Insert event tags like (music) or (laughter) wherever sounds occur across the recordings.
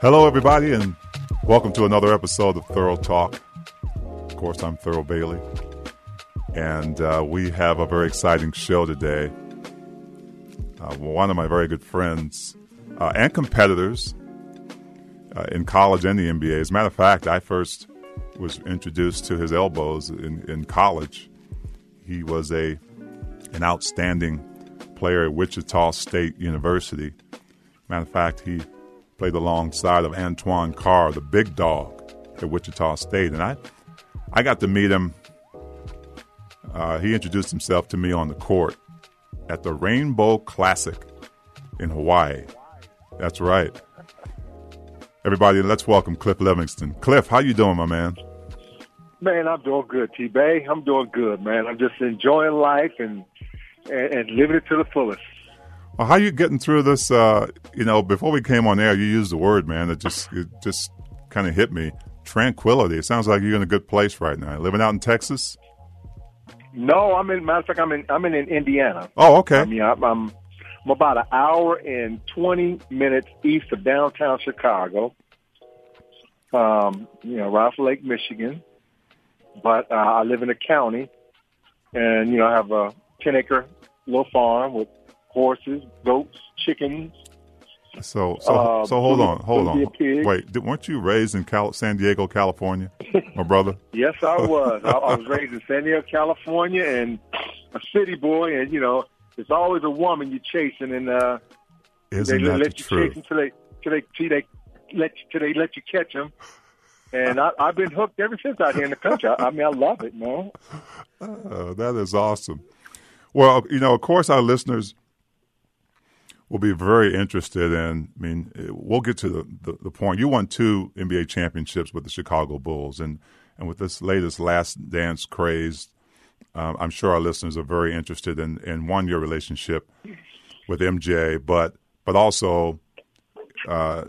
Hello, everybody, and welcome to another episode of Thurl Talk. Of course, I'm Thurl Bailey, and uh, we have a very exciting show today. Uh, one of my very good friends uh, and competitors uh, in college and the NBA. As a matter of fact, I first was introduced to his elbows in, in college. He was a an outstanding player at Wichita State University. Matter of fact, he played alongside of Antoine Carr, the big dog at Wichita State, and I, I got to meet him. Uh, he introduced himself to me on the court at the Rainbow Classic in Hawaii. That's right. Everybody, let's welcome Cliff Levingston. Cliff, how you doing, my man? Man, I'm doing good, T Bay. I'm doing good, man. I'm just enjoying life and, and and living it to the fullest. Well, how you getting through this? Uh, you know, before we came on air, you used the word, man. It just it just kind of hit me. Tranquility. It sounds like you're in a good place right now. Living out in Texas. No, I'm in. Matter of fact, I'm in. I'm in, in Indiana. Oh, okay. I mean, I'm, I'm I'm about an hour and twenty minutes east of downtown Chicago. Um, you know, right off Lake Michigan. But uh, I live in a county, and you know, I have a ten acre little farm with horses, goats, chickens. So, so, Uh, so hold on, hold on. Wait, did, weren't you raised in Cal- San Diego, California, my brother? (laughs) Yes, I was. I, I was raised in San Diego, California, and a city boy. And you know, it's always a woman you're chasing, and uh, Isn't they that let the you truth? chase until they, till they, till they let, you, till they let you catch them. And I, I've been hooked ever since out here in the country. I, I mean, I love it, man. Uh, (laughs) that is awesome. Well, you know, of course, our listeners will be very interested in. I mean, we'll get to the, the, the point. You won two NBA championships with the Chicago Bulls, and and with this latest Last Dance craze, um, I'm sure our listeners are very interested in in one your relationship with MJ, but but also uh,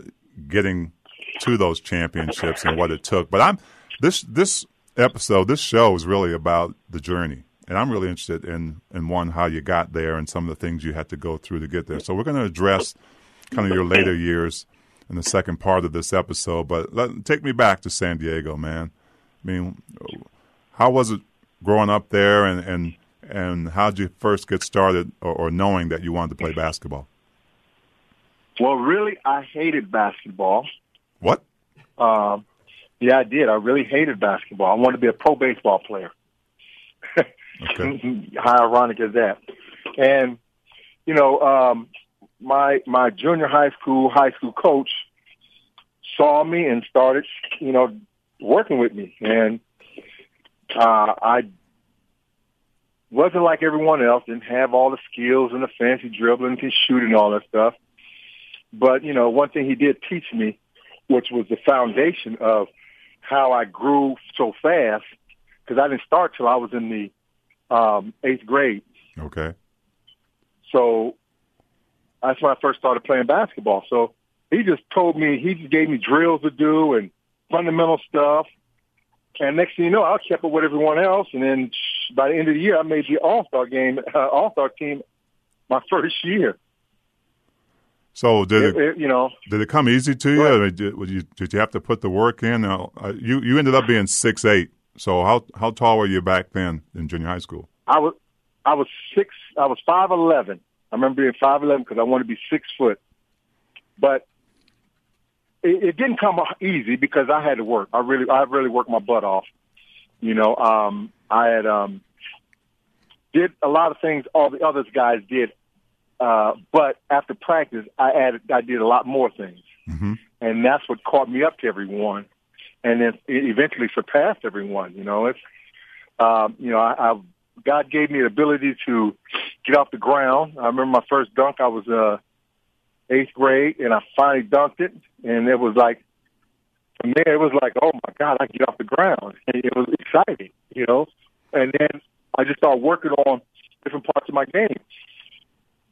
getting to those championships and what it took. But I'm this this episode, this show is really about the journey, and I'm really interested in in one how you got there and some of the things you had to go through to get there. So we're going to address kind of your later years in the second part of this episode. But let, take me back to San Diego, man. I mean, how was it growing up there, and and and how did you first get started, or, or knowing that you wanted to play basketball? Well, really, I hated basketball. What? Um, yeah, I did. I really hated basketball. I wanted to be a pro baseball player. Okay. (laughs) How ironic is that? And you know, um, my my junior high school high school coach saw me and started, you know, working with me, and uh, I wasn't like everyone else. Didn't have all the skills and the fancy dribbling and shooting and all that stuff. But you know, one thing he did teach me, which was the foundation of how I grew so fast, because I didn't start till I was in the um, eighth grade. Okay. So that's when I first started playing basketball. So he just told me, he just gave me drills to do and fundamental stuff. And next thing you know, I kept up with everyone else. And then by the end of the year, I made the All Star game, (laughs) uh, All Star team, my first year. So did it, It- it- you know, did it come easy to you? I mean, did, you? Did you have to put the work in? Now, uh, you you ended up being six eight So how how tall were you back then in junior high school? I was I was six. I was five eleven. I remember being five eleven because I wanted to be six foot. But it, it didn't come easy because I had to work. I really I really worked my butt off. You know, um, I had um, did a lot of things all the other guys did, uh, but after practice, I added I did a lot more things, mm-hmm. and that's what caught me up to everyone, and then eventually surpassed everyone. You know, it's um, you know I, I God gave me the ability to get off the ground. I remember my first dunk. I was uh, eighth grade, and I finally dunked it, and it was like from there it was like, oh my God, I can get off the ground, and it was exciting, you know. And then I just started working on different parts of my game.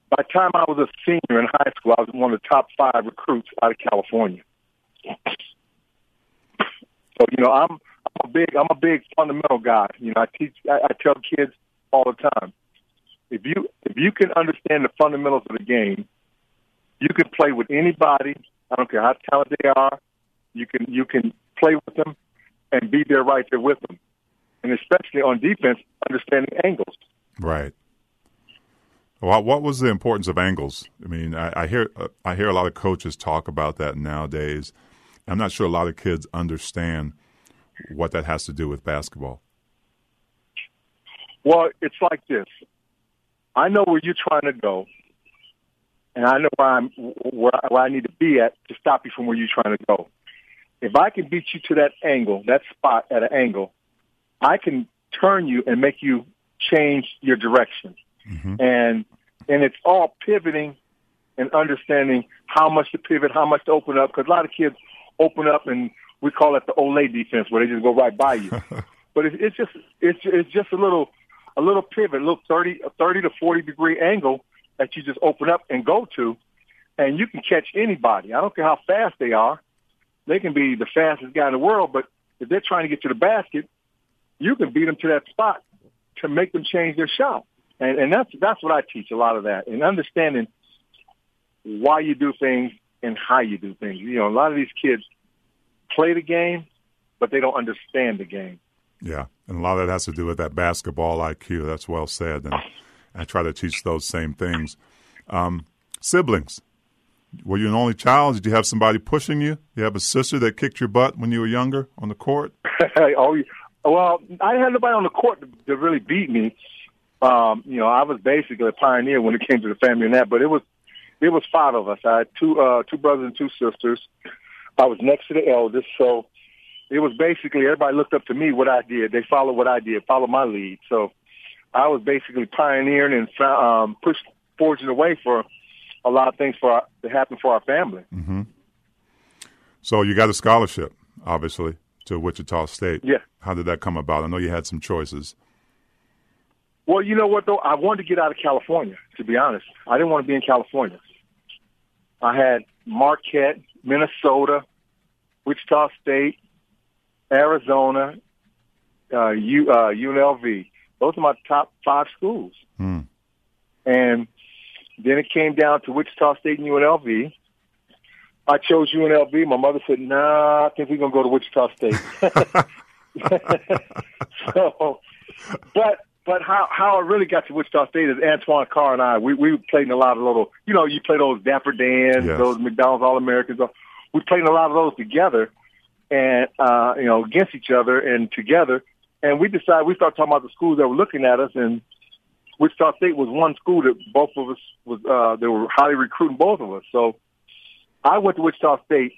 By the time I was a senior in high school, I was one of the top five recruits out of California. So you know, I'm I'm a big I'm a big fundamental guy. You know, I teach I, I tell kids all the time. If you if you can understand the fundamentals of the game, you can play with anybody. I don't care how talented they are. You can you can play with them and be there right there with them, and especially on defense, understanding angles. Right. Well, what was the importance of angles? I mean, I, I hear uh, I hear a lot of coaches talk about that nowadays. I'm not sure a lot of kids understand what that has to do with basketball. Well, it's like this. I know where you're trying to go, and I know where I'm where, where I need to be at to stop you from where you're trying to go. If I can beat you to that angle, that spot at an angle, I can turn you and make you change your direction. Mm-hmm. And and it's all pivoting and understanding how much to pivot, how much to open up. Because a lot of kids open up and we call it the Olay defense, where they just go right by you. (laughs) but it's, it's just it's it's just a little a little pivot, a little 30, a 30 to forty degree angle that you just open up and go to, and you can catch anybody. I don't care how fast they are. They can be the fastest guy in the world, but if they're trying to get to the basket, you can beat them to that spot to make them change their shot. And, and that's that's what I teach a lot of that, and understanding why you do things and how you do things. You know, a lot of these kids play the game, but they don't understand the game. Yeah, and a lot of that has to do with that basketball IQ. That's well said, and I try to teach those same things. Um, siblings, were you an only child? Did you have somebody pushing you? You have a sister that kicked your butt when you were younger on the court? (laughs) oh, well, I didn't have nobody on the court to, to really beat me. Um, you know, I was basically a pioneer when it came to the family and that, but it was it was five of us. I had two uh, two brothers and two sisters. I was next to the eldest, so it was basically everybody looked up to me what I did. They followed what I did, followed my lead. So I was basically pioneering and um, pushed forging the way for a lot of things for our, to happen for our family. Mm-hmm. So you got a scholarship, obviously, to Wichita State. Yeah. How did that come about? I know you had some choices. Well, you know what though, I wanted to get out of California. To be honest, I didn't want to be in California. I had Marquette, Minnesota, Wichita State, Arizona, uh, U, uh, UNLV. Those are my top five schools. Hmm. And then it came down to Wichita State and UNLV. I chose UNLV. My mother said, "Nah, I think we're gonna go to Wichita State." (laughs) (laughs) so, but but how how I really got to Wichita State is Antoine Carr and I. We we played in a lot of little, you know, you play those Dapper Dans, Yes. those McDonald's All Americans. We played in a lot of those together, and uh, you know, against each other and together. And we decided we started talking about the schools that were looking at us, and Wichita State was one school that both of us was uh, they were highly recruiting both of us. So I went to Wichita State.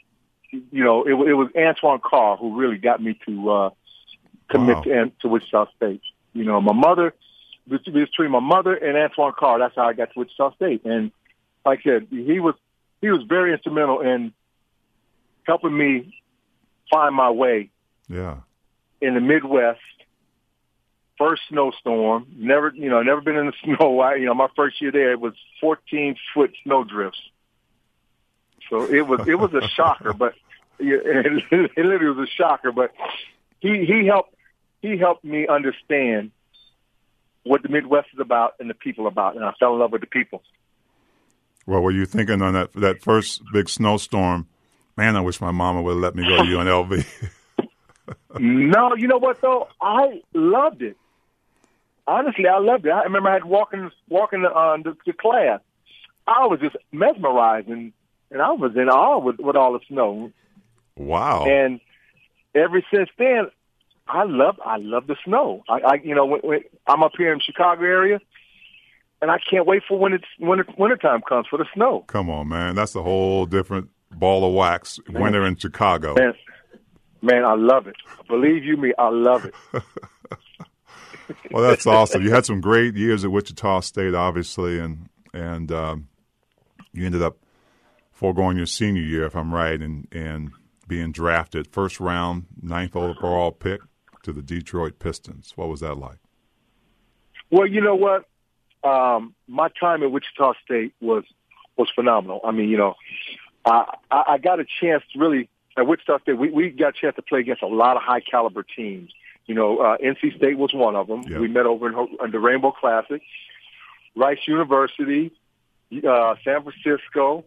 You know, it, it was Antoine Carr who really got me to uh, commit Wow. to, to Wichita State. You know, my mother, bet- between my mother and Antoine Carr, that's how I got to Wichita State. And like I said, he was he was very instrumental in helping me find my way Yeah. in the Midwest. First snowstorm. Never, you know, never been in the (laughs) snow. I, you know, my first year there, it was 14 foot snow drifts. So it was, it was a (laughs) shocker, but yeah, it, (laughs) it literally was a shocker. But he, he helped, he helped me understand what the Midwest is about and the people about, and I fell in love with the people. Well, were you thinking on that that first big snowstorm? Man, I wish my mama would have let me go to UNLV. (laughs) no, you know what though? I loved it. Honestly, I loved it. I remember I had walking walking uh, to, to class. I was just mesmerized and, and I was in awe with, with all the snow. Wow. And ever since then, I love I love the snow. I, I you know when, when I'm up here in Chicago area, and I can't wait for when it's winter wintertime comes for the snow. Come on, man. That's a whole different ball of wax. Winter in Chicago. Man, man, I love it. Believe you me, I love it. (laughs) well, that's awesome. You had some great years at Wichita State, obviously, and and um, you ended up foregoing your senior year, if I'm right, and and being drafted first round, ninth overall pick to the Detroit Pistons. What was that like? Well, you know what? Um, my time at Wichita State was was phenomenal. I mean, you know, I, I got a chance to really at Wichita State. We, we got a chance to play against a lot of high caliber teams. You know, uh, NC State was one of them. Yep. We met over in, in the Rainbow Classic. Rice University, uh, San Francisco.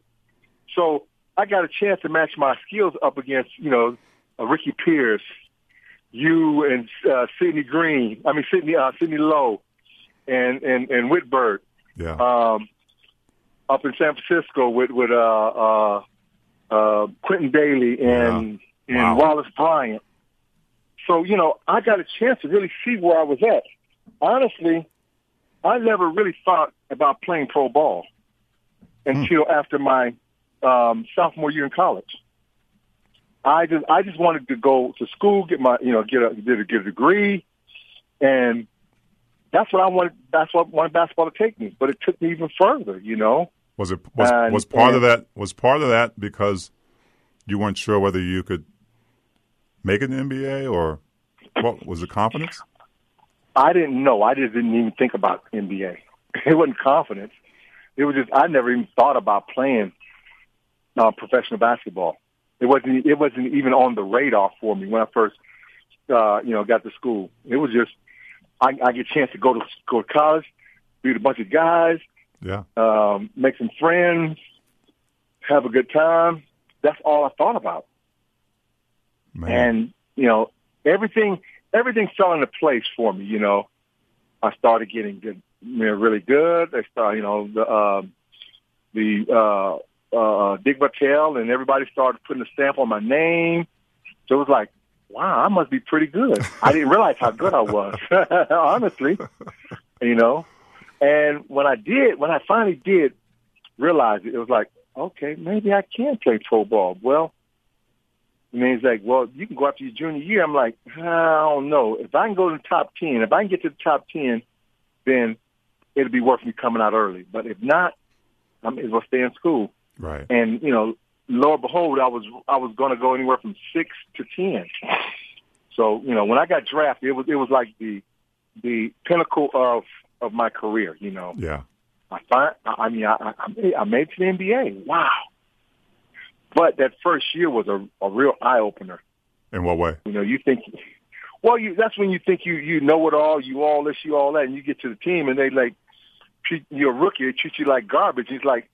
So I got a chance to match my skills up against, you know, uh, Ricky Pierce, you and uh, Sidney Green. I mean, Sidney uh, Sidney Lowe, and and and Whittenburg. Yeah. Um, up in San Francisco with with uh, uh, uh, Quintin Dailey and Yeah. and Wow. Wallace Bryant. So you know, I got a chance to really see where I was at. Honestly, I never really thought about playing pro ball until after my um, sophomore year in college. I just I just wanted to go to school, get my you know get a get a, get a degree, and that's what I wanted. That's what I wanted basketball to take me. But it took me even further, you know. Was it was And- was part of that was part of that because you weren't sure whether you could make it in the NBA or what was it confidence? I didn't know. I just didn't even think about NBA. (laughs) It wasn't confidence. It was just I never even thought about playing uh, professional basketball. It wasn't. It wasn't even on the radar for me when I first, uh, you know, got to school. It was just I, I get a chance to go to go to college, meet a bunch of guys, Yeah. um, make some friends, have a good time. That's all I thought about. Man. And you know, everything everything fell into place for me. You know, I started getting good, you know, really good. I started, you know, the um the uh, uh, Dick Vitale and everybody started putting a stamp on my name. So it was like, wow, I must be pretty good. I didn't realize how good I was, (laughs) honestly. You know, and when I did, when I finally did realize it, it was like, okay, maybe I can play pro ball. Well, and he's like, well, you can go after your junior year. I'm like, I don't know. If I can go to the top 10, if I can get to the top 10, then it'll be worth me coming out early. But if not, I'm as well stay in school. Right. And, you know, lo and behold, I was, I was going to go anywhere from six to 10. So, you know, when I got drafted, it was, it was like the, the pinnacle of, of my career, you know. Yeah. I find, I mean, I, I- made, I made it to the NBA. Wow. But that first year was a, a real eye opener. In what way? You know, you think, well, you that's when you think you you know it all, you all this, you all that, and you get to the team and they like treat you're a rookie, they treat you like garbage. It's like,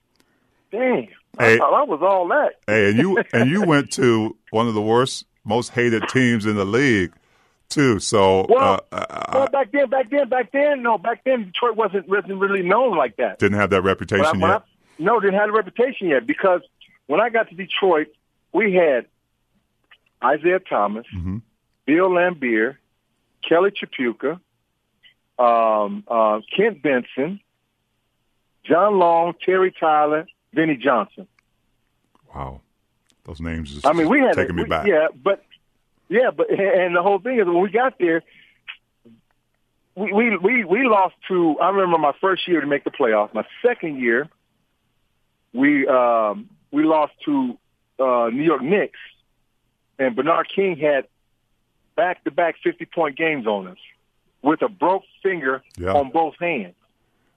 dang, Hey. I thought I was all that. Hey, and you and you went to one of the worst, most hated teams in the league, too. So Well, uh, uh, well, back then, back then, back then, no, back then Detroit wasn't wasn't really known like that. didn't have that When I- reputation I- yet. no, didn't have a reputation yet because when I got to Detroit, we had Isiah Thomas, Mhm. Bill Laimbeer, Kelly Tripucka, um, uh, Kent Benson, John Long, Terry Tyler, Vinnie Johnson. Wow, those names just I mean, we had taking me we- back. Yeah, but yeah, but and the whole thing is when we got there, we we we, we lost to. I remember my first year to make the playoffs. My second year, we um, we lost to uh, New York Knicks, and Bernard King had back to back fifty point games on us with a broke finger Yeah. on both hands.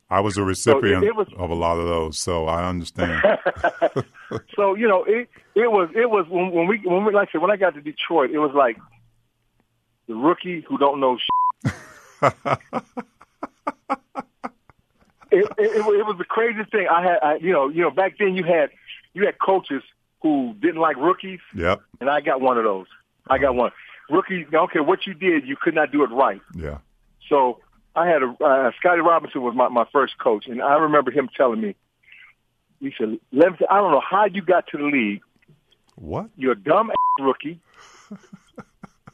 I was a recipient it was- of a lot of those, so I understand. (laughs) so you know, it it was it was when, when we when we like I said when I got to Detroit, it was like the rookie who don't know. Shit. it, it, it, it was the craziest thing. I had, I, you know, you know, back then you had you had coaches who didn't like rookies, yep. and I got one of those. I got one. rookie. I don't care what you did, you could not do it right. Yeah. So I had a uh, Scotty Robinson was my my first coach, and I remember him telling me, he said, "Let I don't know how you got to the league. What? You're a dumb ass rookie.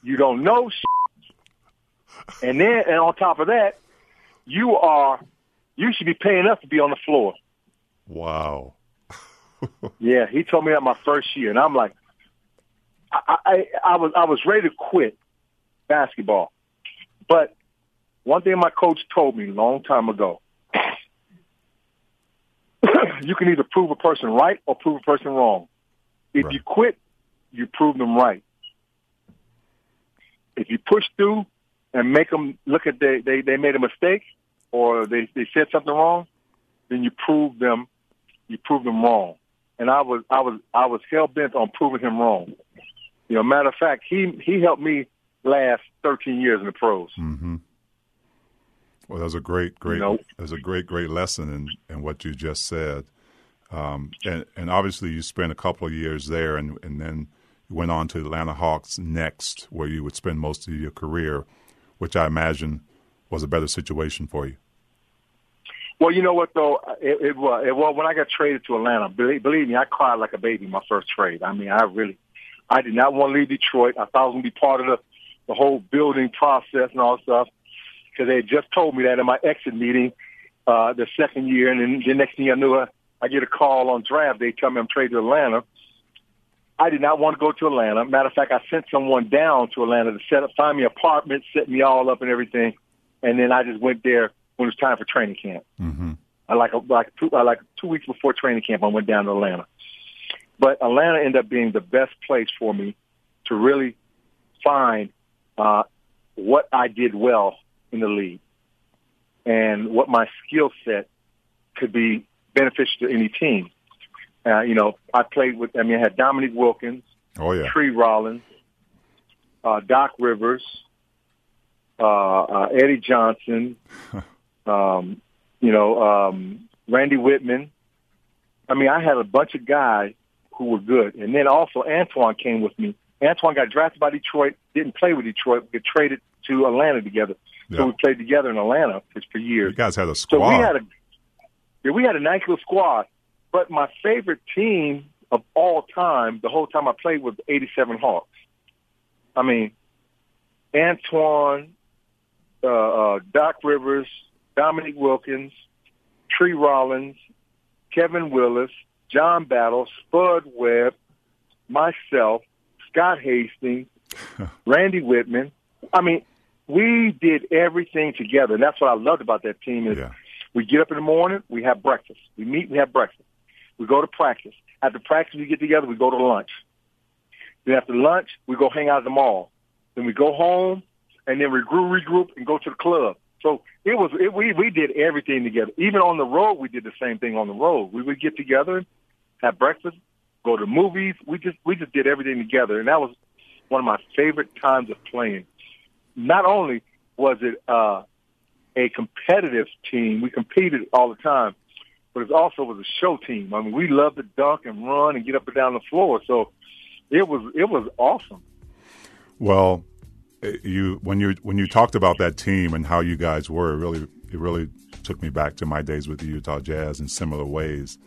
you don't know shit. And then, and on top of that, you are, you should be paying us to be on the floor. Wow. (laughs) yeah, he told me that my first year, and I'm like, I, I, I was, I was ready to quit basketball, but one thing my coach told me a long time ago, (clears throat) you can either prove a person right or prove a person wrong. If Right. you quit, you prove them right. If you push through and make them look at they they, they made a mistake or they, they said something wrong, then you prove them you prove them wrong. And I was I was I was hell bent on proving him wrong. You know, matter of fact, he he helped me last 13 years in the pros. Mm-hmm. Well, that was a great, great, know- that was a great, great lesson in, in what you just said. Um, and, and obviously, you spent a couple of years there, and, and then you went on to Atlanta Hawks next, where you would spend most of your career, which I imagine was a better situation for you. Well, you know what though, it, it was it was when I got traded to Atlanta. Believe, believe me, I cried like a baby my first trade. I mean, I really, I did not want to leave Detroit. I thought I was going to be part of the the whole building process and all that stuff because they had just told me that in my exit meeting uh, the second year, and then the next thing I knew, I, I get a call on draft. They tell me I'm traded to Atlanta. I did not want to go to Atlanta. Matter of fact, I sent someone down to Atlanta to set up, find me an apartment, set me all up and everything, and then I just went there when it was time for training camp. Mm-hmm. I like like two uh, like two weeks before training camp, I went down to Atlanta. But Atlanta ended up being the best place for me to really find uh, what I did well in the league and what my skill set could be beneficial to any team. Uh, you know, I played with. I mean, I had Dominique Wilkins, Oh yeah, Tree Rollins, uh, Doc Rivers, uh, uh, Eddie Johnson, (laughs) um, you know, um, Randy Wittman. I mean, I had a bunch of guys who were good. And then also Antoine came with me. Antoine got drafted by Detroit, didn't play with Detroit, but traded to Atlanta together. Yeah. So we played together in Atlanta for, for you guys had a squad. So we had a yeah, we had a nice little squad. But my favorite team of all time, the whole time I played, was the '87 Hawks. I mean, Antoine, uh, uh, Doc Rivers, Dominique Wilkins, Tree Rollins, Kevin Willis, John Battle, Spud Webb, myself, Scott Hastings, (laughs) Randy Wittman. I mean, we did everything together, and that's what I loved about that team. Is yeah, we get up in the morning, we have breakfast. We meet, we have breakfast. We go to practice. After practice, we get together, we go to lunch. Then after lunch, we go hang out at the mall. Then we go home, and then we regroup, regroup, and go to the club. So it was it, we we did everything together. Even on the road, we did the same thing on the road. We would get together, have breakfast, go to movies. We just we just did everything together, and that was one of my favorite times of playing. Not only was it uh, a competitive team, we competed all the time, but it also was a show team. I mean, we loved to dunk and run and get up and down the floor. So it was it was awesome. Well, eh, you when you when you talked about that team and how you guys were, it really it really took me back to my days with the Utah Jazz in similar ways.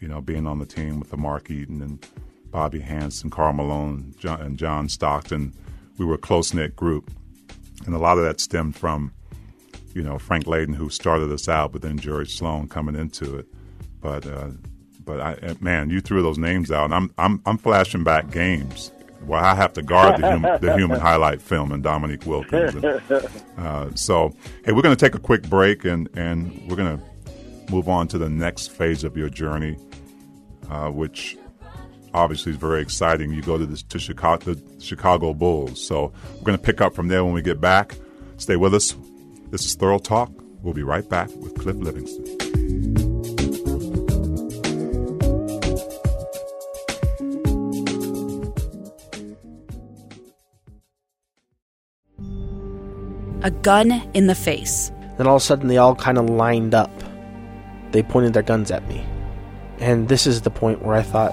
You know, being on the team with the Mark Eaton and Bobby Hansen, Karl Malone, John, and John Stockton, we were a close knit group, and a lot of that stemmed from you know Frank Layden, who started us out, but then George Sloan coming into it. But uh, but I, eh, man, you threw those names out, and I'm I'm I'm flashing back games. Well, I have to guard the, hum, the (laughs) human highlight film and Dominique Wilkins. And, (laughs) uh, so, hey, we're going to take a quick break, and and we're going to move on to the next phase of your journey, uh, which obviously is very exciting. You go to this to Chicago, the Chicago Bulls. So we're going to pick up from there when we get back. Stay with us. This is Thurl Talk. We'll be right back with Cliff Levingston. A gun in the face. Then all of a sudden, they all kind of lined up. They pointed their guns at me. And this is the point where I thought,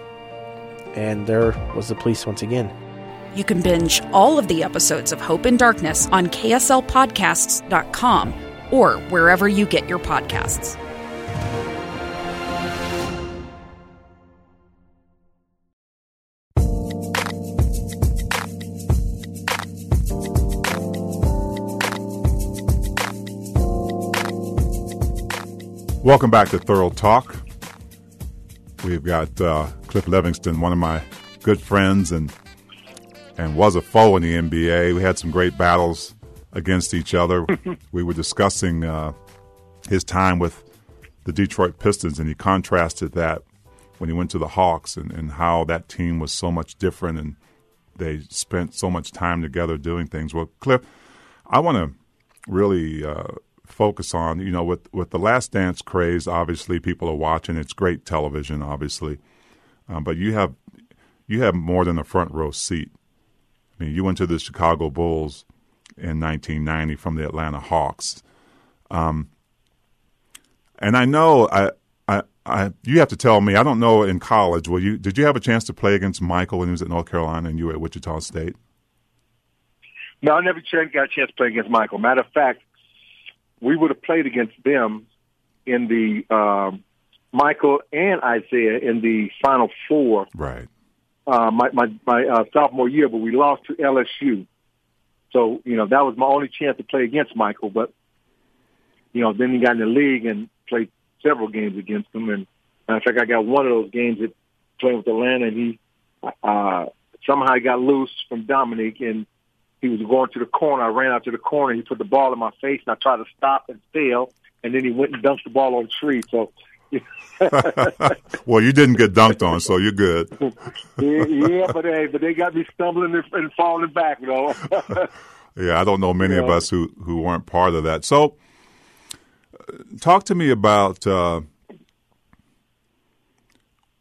And there was the police once again. You can binge all of the episodes of Hope and Darkness on KSLPodcasts.com or wherever you get your podcasts. Welcome back to Thurl Talk. We've got uh, Cliff Levingston, one of my good friends, and and was a foe in the NBA. We had some great battles against each other. (laughs) we were discussing uh, his time with the Detroit Pistons, and he contrasted that when he went to the Hawks and, and how that team was so much different and they spent so much time together doing things. Well, Cliff, I want to really uh, focus on, you know, with, with the Last Dance craze, obviously people are watching. It's great television, obviously. Um, but you have you have more than a front row seat. I mean, you went to the Chicago Bulls in 1990 from the Atlanta Hawks. Um, and I know I, I, I, you have to tell me. I don't know in college. Well, you did you have a chance to play against Michael when he was at North Carolina and you were at Wichita State? No, I never got a chance to play against Michael. Matter of fact, we would have played against them in the um, Michael and Isiah in the Final Four. Right. Uh, my my, my uh, sophomore year, but we lost to LSU. So you know that was my only chance to play against Michael. But you know then he got in the league and played several games against him. And in fact, I got one of those games that playing with Atlanta, and he uh, somehow he got loose from Dominique and he was going to the corner. I ran out to the corner. He put the ball in my face, and I tried to stop and fail. And then he went and dunked the ball on the tree. So, (laughs) well, you didn't get dunked on, so you're good. (laughs) yeah, but hey, but they got me stumbling and falling back, though. (laughs) yeah, I don't know many yeah. of us who who weren't part of that. So, talk to me about uh,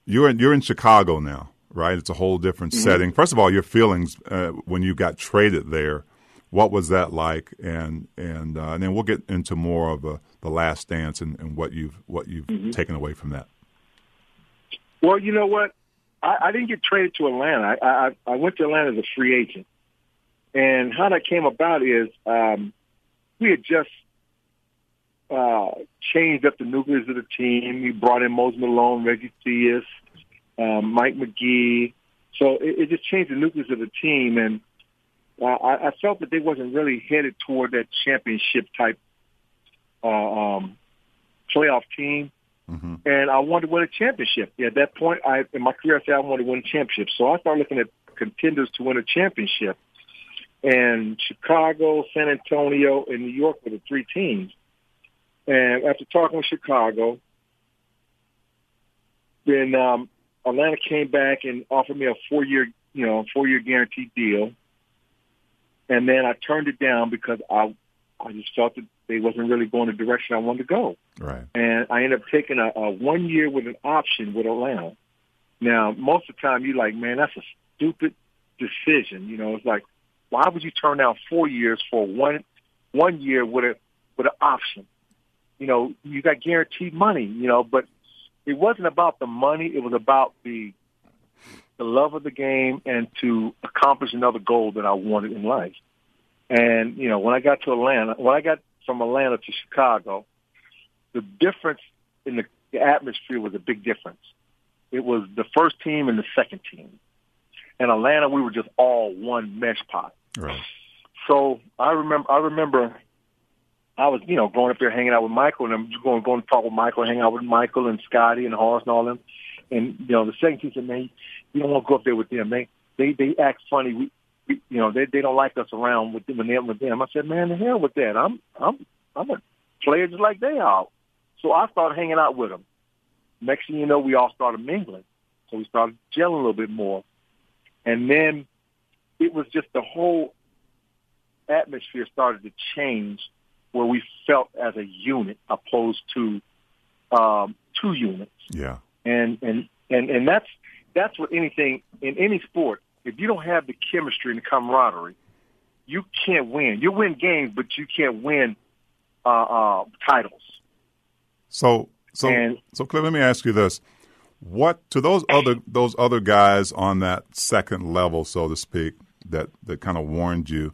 you're in, you're in Chicago now right? It's a whole different mm-hmm. setting. First of all, your feelings uh, when you got traded there. What was that like? And and uh, and then we'll get into more of uh, the last dance and, and what you've what you've mm-hmm. taken away from that. Well, you know what? I, I didn't get traded to Atlanta. I, I I went to Atlanta as a free agent, and how that came about is um, we had just uh, changed up the nucleus of the team. We brought in Moses Malone, Reggie Theus, um, Mike McGee. So it, it just changed the nucleus of the team, and uh, I, I felt that they wasn't really headed toward that championship type uh, um, playoff team. Mm-hmm. And I wanted to win a championship. At that point, I in my career, I said I wanted to win a championship. So I started looking at contenders to win a championship. And Chicago, San Antonio, and New York were the three teams. And after talking with Chicago, then um, Atlanta came back and offered me a four year, you know, four year guaranteed deal. And then I turned it down because I, I just felt that they wasn't really going the direction I wanted to go. Right. And I ended up taking a, a one year with an option with Atlanta. Now, most of the time you're like, man, that's a stupid decision. You know, it's like, why would you turn down four years for one, one year with a, with an option? You know, you got guaranteed money, you know, but it wasn't about the money. It was about the the love of the game and to accomplish another goal that I wanted in life. And you know, when I got to Atlanta, when I got from Atlanta to Chicago, the difference in the, the atmosphere was a big difference. It was the first team and the second team. In Atlanta, we were just all one mesh pot. Right. So I remember, I remember I was, you know, growing up there hanging out with Michael, and I'm just going going to talk with Michael, hang out with Michael and Scotty and Horace and all them. And you know, the second said, "Man, you don't want to go up there with them. They they they act funny. We, we you know, they they don't like us around with them when they're with them." I said, "Man, the hell with that. I'm I'm I'm a player just like they are." So I started hanging out with them. Next thing you know, we all started mingling. So we started gelling a little bit more. And then it was just the whole atmosphere started to change where we felt as a unit opposed to um, two units. Yeah. And and and and that's that's what anything in any sport. If you don't have the chemistry and the camaraderie, you can't win. You win games, but you can't win uh, uh, titles. So so And- so Cliff, let me ask you this: What to those other those other guys on that second level, so to speak, that that kind of warned you?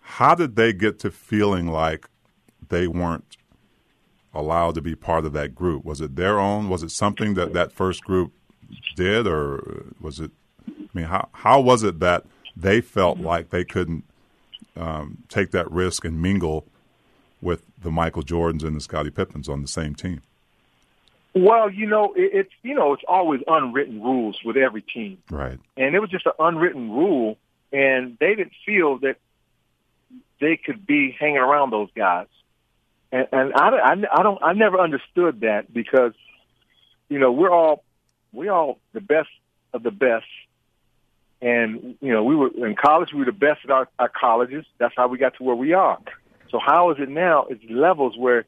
How did they get to feeling like they weren't allowed to be part of that group? Was it their own? Was it something that that first group did, or was it? I mean, how how was it that they felt like they couldn't um, take that risk and mingle with the Michael Jordans and the Scottie Pippens on the same team? Well, you know, it, it's you know, it's always unwritten rules with every team, Right. and it was just an unwritten rule, and they didn't feel that they could be hanging around those guys, and, and I, I, I don't, I never understood that because, you know, we're all, we all the best of the best, and you know, we were in college, we were the best at our, our colleges. That's how we got to where we are. So how is it now? It's levels where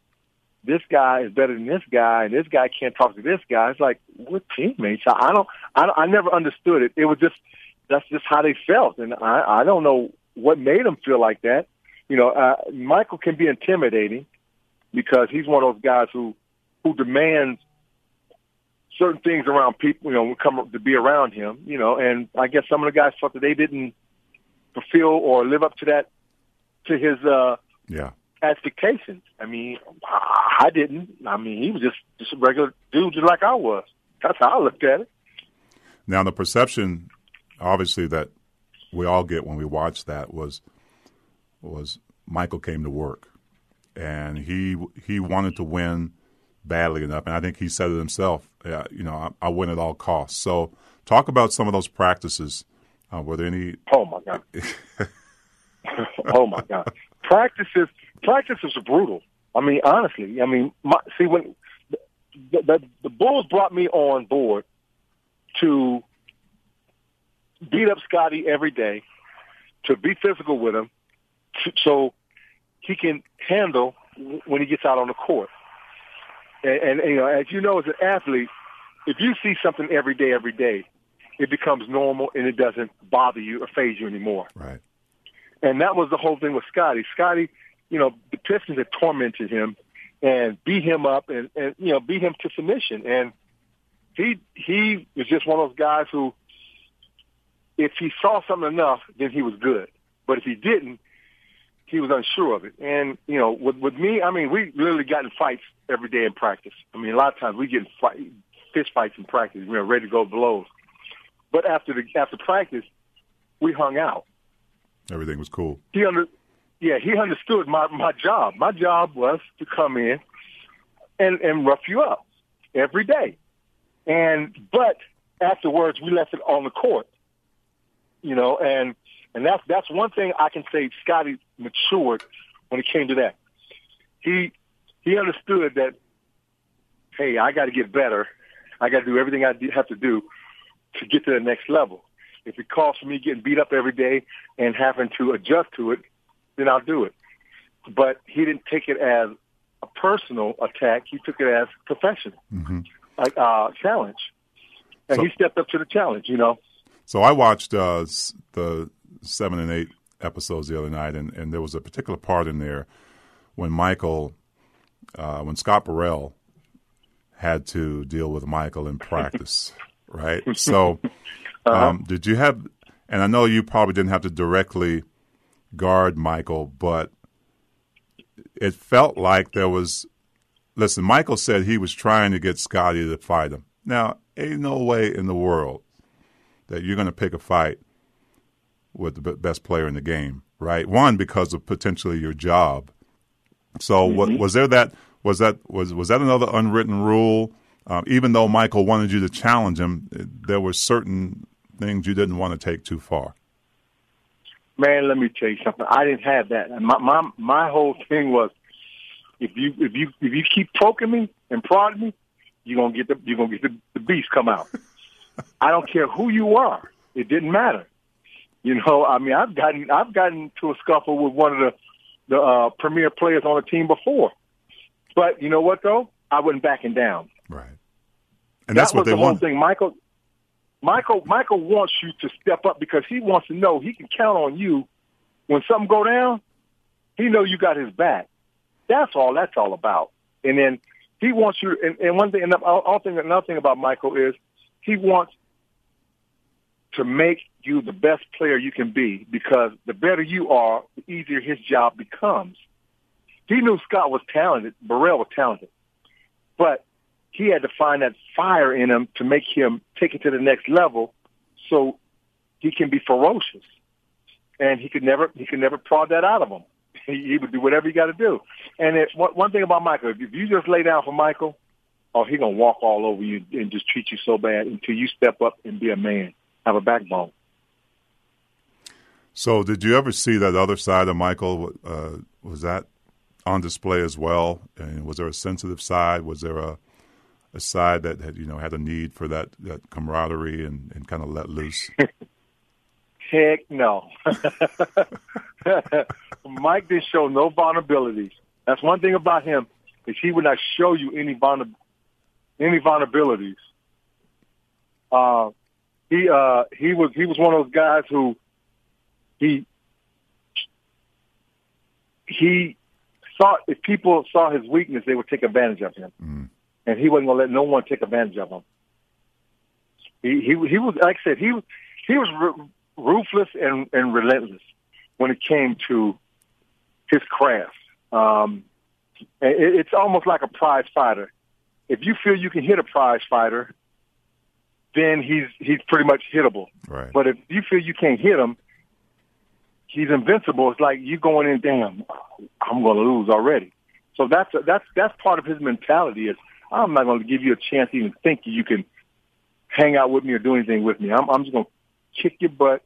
this guy is better than this guy, and this guy can't talk to this guy. It's like we're teammates. I don't, I, don't- I never understood it. It was just that's just how they felt, and I, I don't know what made them feel like that. You know, uh, Michael can be intimidating because he's one of those guys who who demands certain things around people. You know, come to be around him. You know, and I guess some of the guys felt that they didn't fulfill or live up to that to his. uh Yeah. expectations. I mean, I didn't. I mean, he was just just a regular dude, just like I was. That's how I looked at it. Now, the perception, obviously, that we all get when we watch that was was Michael came to work, and he he wanted to win badly enough, and I think he said it himself. Uh, you know, I, I win at all costs. So, talk about some of those practices. Uh, were there any? Oh my god! (laughs) oh my god! Practices practices are brutal. I mean, honestly. I mean, my, see when the, the the Bulls brought me on board to beat up Scotty every day, to be physical with him, to, so he can handle when he gets out on the court. And, and, and you know, as you know, as an athlete, if you see something every day, every day, it becomes normal and it doesn't bother you or faze you anymore. Right. And that was the whole thing with Scotty. Scotty, you know, the Pistons had tormented him and beat him up and, and you know, beat him to submission. And he he was just one of those guys who if he saw something enough, then he was good. But if he didn't, he was unsure of it. And, you know, with with me, I mean, we literally got in fights every day in practice. I mean, a lot of times we get in fight, fist fights in practice. We were ready to go blows. But after the after practice, we hung out Everything was cool. he under yeah he understood my my job my job was to come in and and rough you up every day and but afterwards we left it on the court you know and and that's that's one thing i can say scotty matured when it came to that he he understood that hey i got to get better i got to do everything i have to do to get to the next level if it for me getting beat up every day and having to adjust to it, then I'll do it. But he didn't take it as a personal attack. He took it as professional, hmm like uh, challenge. And So- he stepped up to the challenge, you know. So I watched uh, the seven and eight episodes the other night, and, and there was a particular part in there when Michael, uh, when Scott Burrell had to deal with Michael in practice, (laughs) right? So, um, did you have? And I know you probably didn't have to directly guard Michael, but it felt like there was. Listen, Michael said he was trying to get Scotty to fight him. Now, ain't no way in the world that you're going to pick a fight with the best player in the game, right? One because of potentially your job. So wa- was there that was that was was that another unwritten rule? Um, even though Michael wanted you to challenge him, eh, there were certain things you didn't want to take too far. Man, let me tell you something. I didn't have that. My my my whole thing was if you if you if you keep poking me and prodding me, you're gonna get the you're gonna get the, the beast come out. (laughs) I don't care who you are. It didn't matter. You know, I mean, I've gotten I've gotten to a scuffle with one of the the uh, premier players on the team before. But you know what though? I wasn't backing down. Right. And that's that what they the want. thing. Michael Michael Michael wants you to step up because he wants to know he can count on you when something go down. He know you got his back. That's all. That's all about. And then he wants you. And, and one thing, and I'll think another thing about Michael is he wants to make you the best player you can be because the better you are, the easier his job becomes. He knew Scott was talented. Burrell was talented, but he had to find that fire in him to make him take it to the next level, so he can be ferocious. And he could never he could never prod that out of him. (laughs) He, he would do whatever he got to do. And it, one, one thing about Michael, if you just lay down for Michael, oh, he gonna walk all over you and just treat you so bad until you step up and be a man, have a backbone. So, did you ever see that other side of Michael? Uh, was that on display as well? And was there a sensitive side? Was there a a side that had you know had a need for that that camaraderie and, and kind of let loose? (laughs) Heck no. (laughs) Mike didn't show no vulnerabilities. That's one thing about him is he would not show you any vulner- any vulnerabilities. Uh, he uh, he was he was one of those guys who he he thought if people saw his weakness, they would take advantage of him, mm. and he wasn't going to let no one take advantage of him. He he he was like I said he was he was r- ruthless and and relentless when it came to his craft. Um, it, it's almost like a prize fighter. If you feel you can hit a prize fighter, then he's he's pretty much hittable. Right. But if you feel you can't hit him, he's invincible. It's like you going in, damn, I'm going to lose already. So that's that's that's part of his mentality. Is I'm not going to give you a chance to even think you can hang out with me or do anything with me. I'm, I'm just going to kick your butt,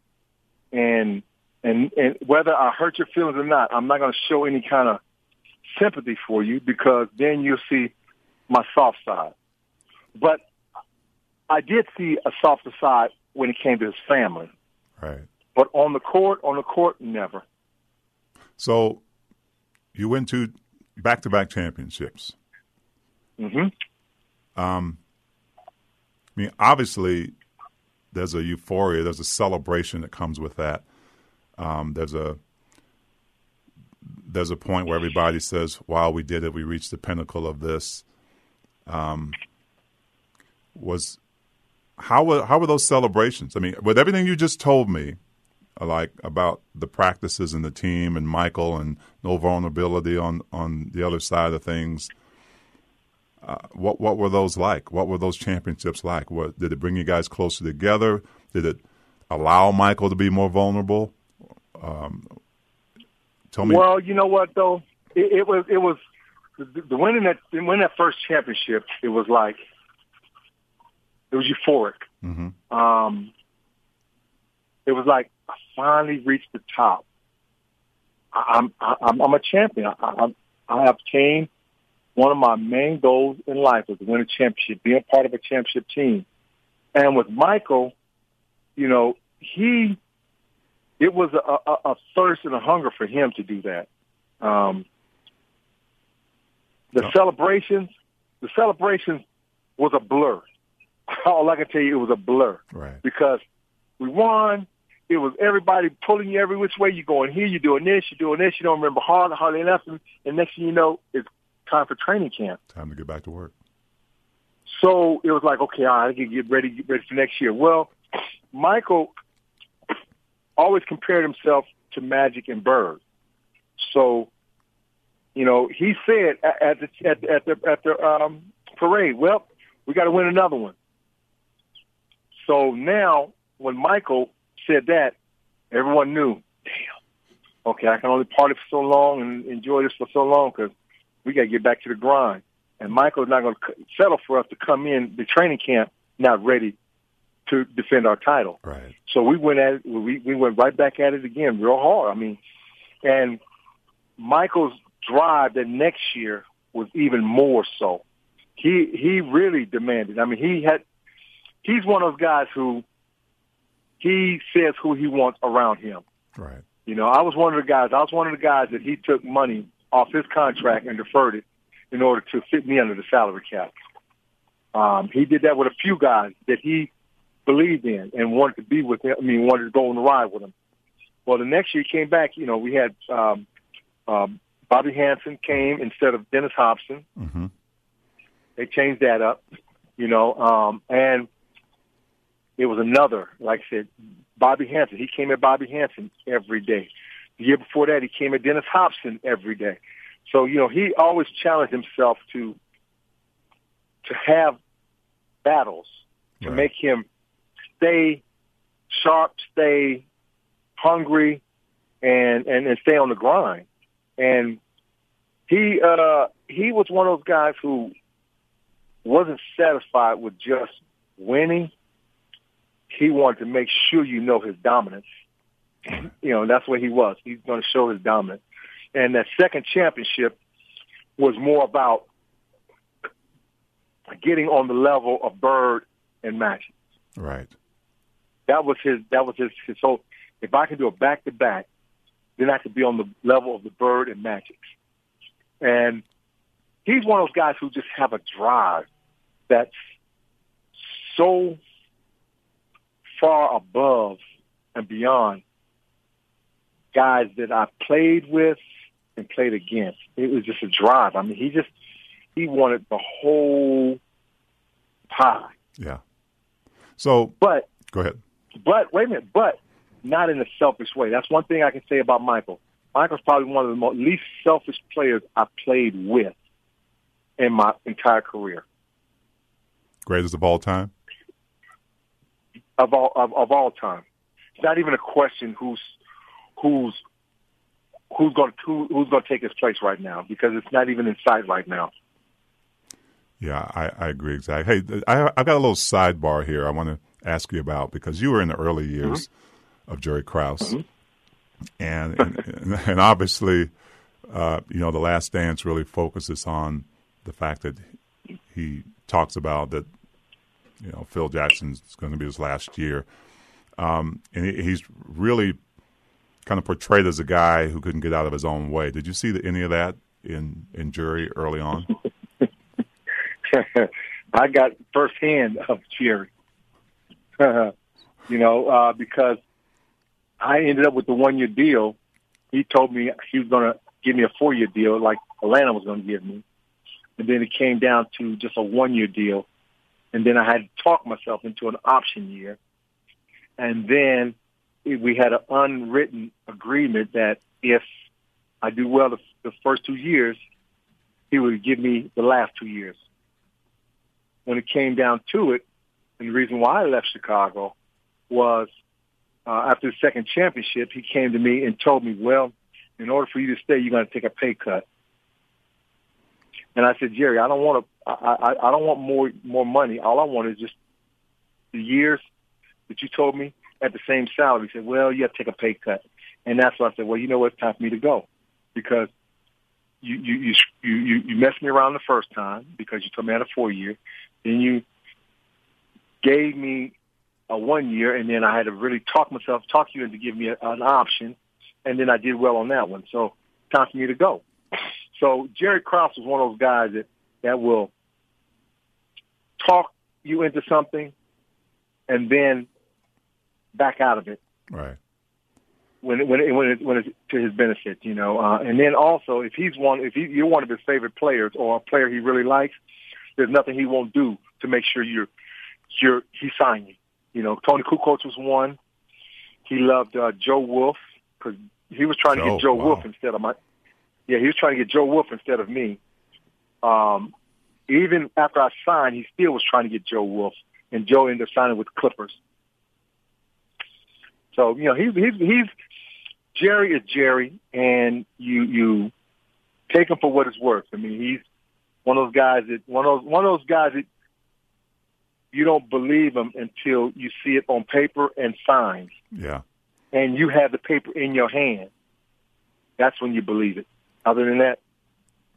and and and whether I hurt your feelings or not, I'm not going to show any kind of sympathy for you because then you'll see my soft side. But I did see a softer side when it came to his family. Right. But on the court, on the court, never. So you went to back to back championships. Mm-hmm. Um, I mean, obviously, there's a euphoria, there's a celebration that comes with that. Um, there's a there's a point where everybody says, "Wow, we did it! We reached the pinnacle of this." Um, was how were how were those celebrations? I mean, with everything you just told me, like about the practices and the team and Michael and no vulnerability on on the other side of things. Uh, what what were those like? What were those championships like? What did it bring you guys closer together? Did it allow Michael to be more vulnerable? Um, tell me. Well, you know what though, it, it was it was the, the winning that winning that first championship. It was like it was euphoric. Mm-hmm. Um, it was like I finally reached the top. I, I'm I'm I'm a champion. I, I I obtained one of my main goals in life was to win a championship, being part of a championship team. And with Michael, you know, he it was a, a, a thirst and a hunger for him to do that. Um, the Oh. celebrations, the celebrations was a blur. (laughs) All I can tell you, it was a blur Right. because we won. It was everybody pulling you every which way. You're going here, you're doing this, you're doing this. You don't remember hard, hardly nothing. And next thing you know, it's time for training camp. Time to get back to work. So it was like, okay, all right, I can get ready, get ready for next year. Well, Michael always compared himself to Magic and Bird. So, you know, he said at the at, the- at the at the um, parade, "Well, we got to win another one." So now, when Michael said that, everyone knew, damn, okay, I can only party for so long and enjoy this for so long because we got to get back to the grind. And Michael's not going to settle for us to come in the training camp not ready to defend our title. Right. So we went at it, we we went right back at it again, real hard. I mean, and Michael's drive the next year was even more so. He he really demanded. I mean, he had he's one of those guys who he says who he wants around him. Right. You know, I was one of the guys. I was one of the guys that he took money off his contract and deferred it in order to fit me under the salary cap. Um, he did that with a few guys that he believed in and wanted to be with him. I mean, wanted to go on the ride with him. Well, the next year he came back. You know, we had um, um, Bobby Hansen came instead of Dennis Hopson. Mm-hmm. They changed that up. You know, um, and it was another, like I said, Bobby Hansen. He came at Bobby Hansen every day. The year before that, he came at Dennis Hopson every day. So you know, he always challenged himself to to have battles to Right. make him stay sharp, stay hungry, and and and stay on the grind. And he uh he was one of those guys who wasn't satisfied with just winning. He wanted to make sure you know his dominance. You know, that's what he was. He's going to show his dominance. And that second championship was more about getting on the level of Bird and Magic. Right. That was his. That was his. his so if I can do a back to back, then I could be on the level of the Bird and Magic. And he's one of those guys who just have a drive that's so far above and beyond guys that I played with and played against. It was just a drive. I mean, he just he wanted the whole pie. Yeah. So, But go ahead. but wait a minute, but not in a selfish way. That's one thing I can say about Michael. Michael's probably one of the most, least selfish players I played with in my entire career Greatest of all time. of all of, of all time. It's not even a question who's who's who's going to who, who's going to take his place right now because it's not even in sight right now. Yeah, I, I agree exactly. Hey, I, I've got a little sidebar here I want to ask you about because you were in the early years mm-hmm. Of Jerry Krause, and, and (laughs) and obviously, uh, you know, the Last Dance really focuses on the fact that he talks about that, you know, Phil Jackson's going to be his last year, um, and he, he's really kind of portrayed as a guy who couldn't get out of his own way. Did you see the, any of that in in Jerry early on? (laughs) I got firsthand of Jerry. (laughs) you know, uh, because I ended up with the one year deal. He told me he was going to give me a four year deal, like Atlanta was going to give me, and then it came down to just a one year deal, and then I had to talk myself into an option year, and then we had an unwritten agreement that if I do well the, the first two years, he would give me the last two years. When it came down to it, and the reason why I left Chicago was uh, after the second championship, he came to me and told me, well, in order for you to stay, you're going to take a pay cut. And I said, Jerry, I don't want to. I, I, I don't want more more money. All I want is just the years that you told me at the same salary. He said, well, you have to take a pay cut. And that's why I said, well, you know what? It's time for me to go because you you you you you, you messed me around the first time because you told me I had a four year. Then you gave me a one year, and then I had to really talk myself, talk you into giving me a, an option, and then I did well on that one. So time for me to go. So Jerry Krause was one of those guys that that will talk you into something, and then back out of it Right. when it, when it, when it, when it's to his benefit, you know. Uh, and then also, if he's one, if he, you're one of his favorite players or a player he really likes, there's nothing he won't do to make sure you're you're he signed you. You know, Toni Kukoc was one. He loved uh, Joe Wolf because he was trying to get Joe wow. Wolf instead of my. Yeah, he was trying to get Joe Wolf instead of me. Um, even after I signed, he still was trying to get Joe Wolf, and Joe ended up signing with the Clippers. So you know he's he's he's Jerry is Jerry, and you you take him for what it's worth. I mean, he's one of those guys that one of those, one of those guys that you don't believe him until you see it on paper and signed, Yeah. and you have the paper in your hand. That's when you believe it. Other than that,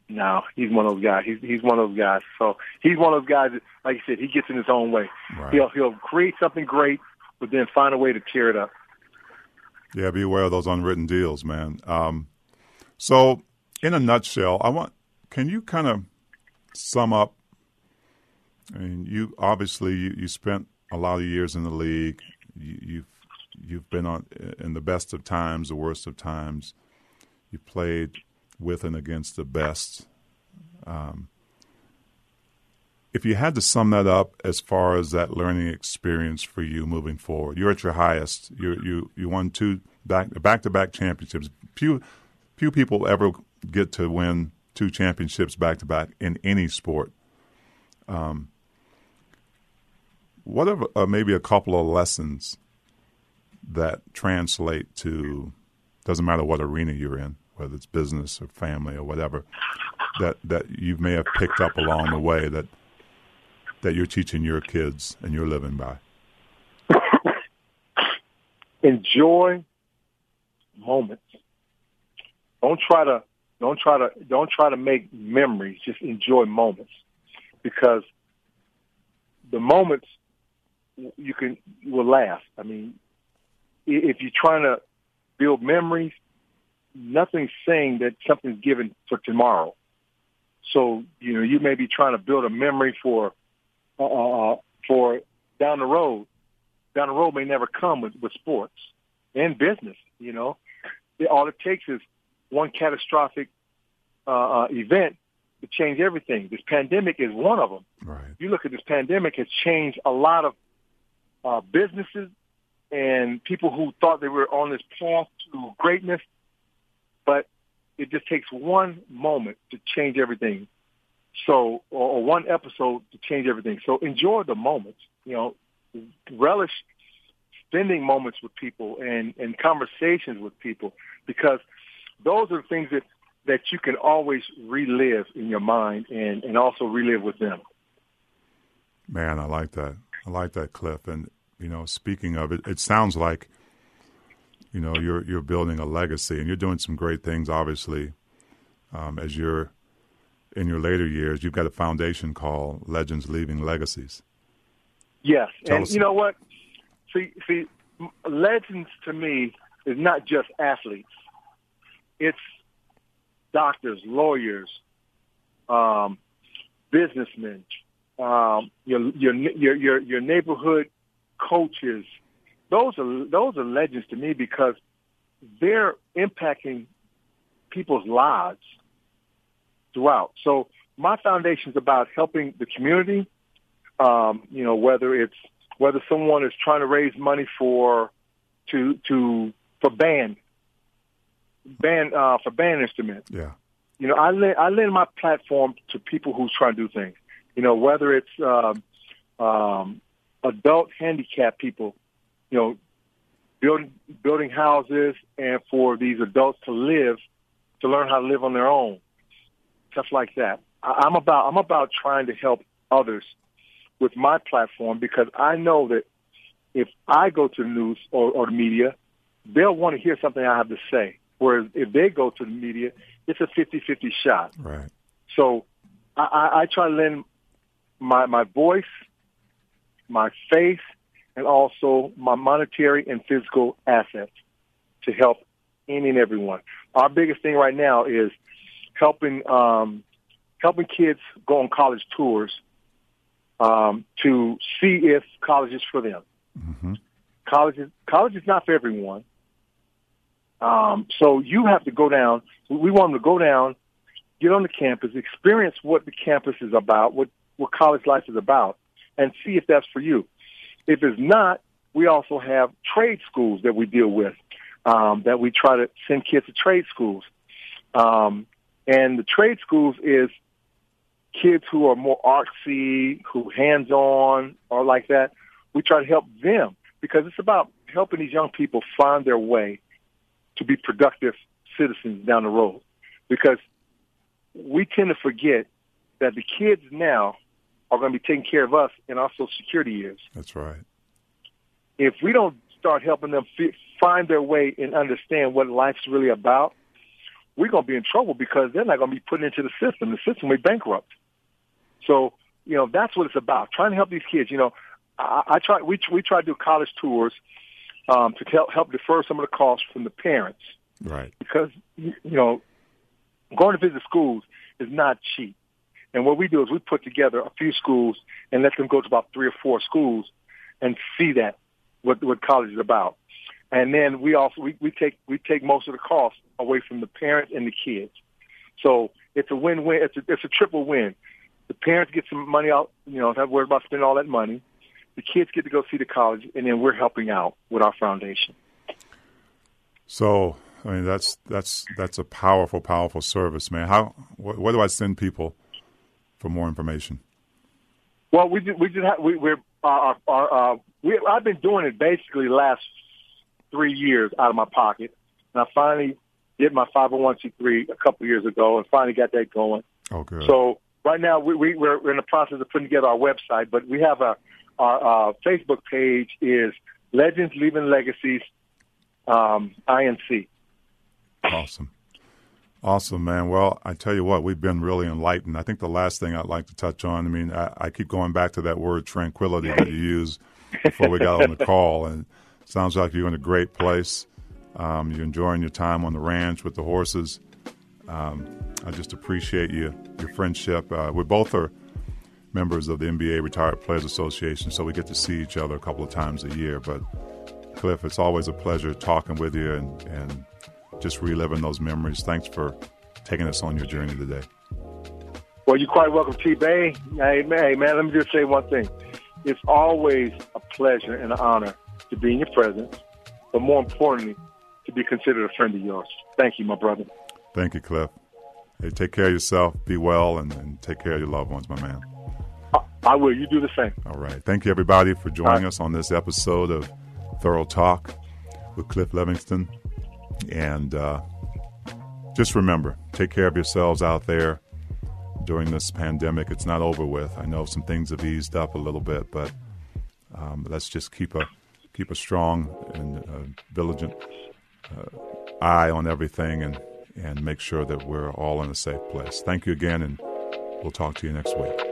no, he's one of those guys. He's he's one of those guys. So he's one of those guys that, like you said, he gets in his own way. Right. He'll he'll create something great, but then find a way to tear it up. Yeah, be aware of those unwritten deals, man. Um, so, in a nutshell, I want can you kind of sum up? I mean, you obviously you, you spent a lot of years in the league. You, you've you've been on in the best of times, the worst of times. You played with and against the best. Um, if you had to sum that up as far as that learning experience for you moving forward, you're at your highest. You you you won two back back to back championships. Few few people ever get to win two championships back to back in any sport. Um, what are uh, maybe a couple of lessons that translate to doesn't matter what arena you're in, whether it's business or family or whatever, that that you may have picked up along the way that that you're teaching your kids and you're living by? (laughs) Enjoy moments. Don't try to don't try to don't try to make memories. Just enjoy moments because the moments you can will last. I mean, if you're trying to build memories, nothing's saying that something's given for tomorrow. So you know you may be trying to build a memory for uh, uh, uh, for down the road. Down the road may never come with, with sports and business. You know, it, all it takes is one catastrophic uh, uh, event to change everything. This pandemic is one of them. Right. You look at this pandemic has changed a lot of uh, businesses and people who thought they were on this path to greatness, but it just takes one moment to change everything. So, or, or one episode to change everything. So enjoy the moments, you know, relish spending moments with people and, and conversations with people because those are the things that, that you can always relive in your mind and, and also relive with them. Man, I like that. I like that, Cliff. And, you know, speaking of it, it sounds like, you know, you're, you're building a legacy and you're doing some great things, obviously, um, as you're in your later years, you've got a foundation called Legends Leaving Legacies. Yes, Tell and you know what? See, see, legends to me is not just athletes. It's doctors, lawyers, um, businessmen, um, your, your your your your neighborhood coaches. Those are those are legends to me because they're impacting people's lives throughout. So my foundation is about helping the community. Um, you know, whether it's whether someone is trying to raise money for to to for band band uh, for band instruments. Yeah. You know, I lend I lend my platform to people who's trying to do things. You know, whether it's um, um, adult handicapped people, you know, building building houses and for these adults to live to learn how to live on their own stuff like that. I, I'm about I'm about trying to help others with my platform because I know that if I go to the news or, or the media, they'll want to hear something I have to say. Whereas if they go to the media, it's a 50-50 shot. Right. So I, I, I try to lend my my voice, my faith, and also my monetary and physical assets to help any and everyone. Our biggest thing right now is helping um, helping kids go on college tours um, to see if college is for them. Mm-hmm. College is college is not for everyone. Um, so you have to go down. We want them to go down, get on the campus, experience what the campus is about, what what college life is about, and see if that's for you. If it's not, we also have trade schools that we deal with, um, that we try to send kids to trade schools. Um, and the trade schools is kids who are more artsy, who hands-on, or like that. We try to help them because it's about helping these young people find their way to be productive citizens down the road. Because we tend to forget that the kids now are going to be taking care of us in our social security years. That's right. If we don't start helping them fi- find their way and understand what life's really about, we're going to be in trouble because they're not going to be put into the system. The system will be bankrupt. So, you know, that's what it's about. Trying to help these kids. You know, I, I try. We we try to do college tours um, to help help defer some of the costs from the parents. Right. Because you know, going to visit schools is not cheap. And what we do is we put together a few schools and let them go to about three or four schools and see that what what college is about. And then we also we, we take we take most of the cost away from the parents and the kids. So it's a win-win. It's a, it's a triple win. The parents get some money out, you know, not worry about spending all that money. The kids get to go see the college, and then we're helping out with our foundation. So, I mean, that's that's that's a powerful, powerful service, man. How wh- where do I send people for more information? Well, we just, we just have, we, we're uh, uh, uh, we, I've been doing it basically last three years out of my pocket, and I finally did my 501c3 a couple years ago, and finally got that going. Oh, good. So right now we, we we're in the process of putting together our website, but we have a our uh, Facebook page is Legends Leaving Legacies um, INC. Awesome. Awesome, man. Well, I tell you what, we've been really enlightened. I think the last thing I'd like to touch on, I mean, I, I keep going back to that word tranquility that you used before we got on the call, and sounds like you're in a great place. Um, you're enjoying your time on the ranch with the horses. Um, I just appreciate you, your friendship. Uh, we both are members of the NBA Retired Players Association, so we get to see each other a couple of times a year. But Cliff, it's always a pleasure talking with you and, and just reliving those memories. Thanks for taking us on your journey today. Well, you're quite welcome, T. Bay. Hey, man, hey, man, let me just say one thing. It's always a pleasure and an honor to be in your presence, but more importantly, to be considered a friend of yours. Thank you, my brother. Thank you, Cliff. Hey, take care of yourself, be well, and, and take care of your loved ones, my man. I, I will. You do the same. All right. Thank you, everybody, for joining right. us on this episode of Thurl Talk with Cliff Levingston. And uh, just remember, take care of yourselves out there during this pandemic. It's not over with. I know some things have eased up a little bit, but um, let's just keep a keep a strong and uh, vigilant uh, eye on everything, and and make sure that we're all in a safe place. Thank you again, and we'll talk to you next week.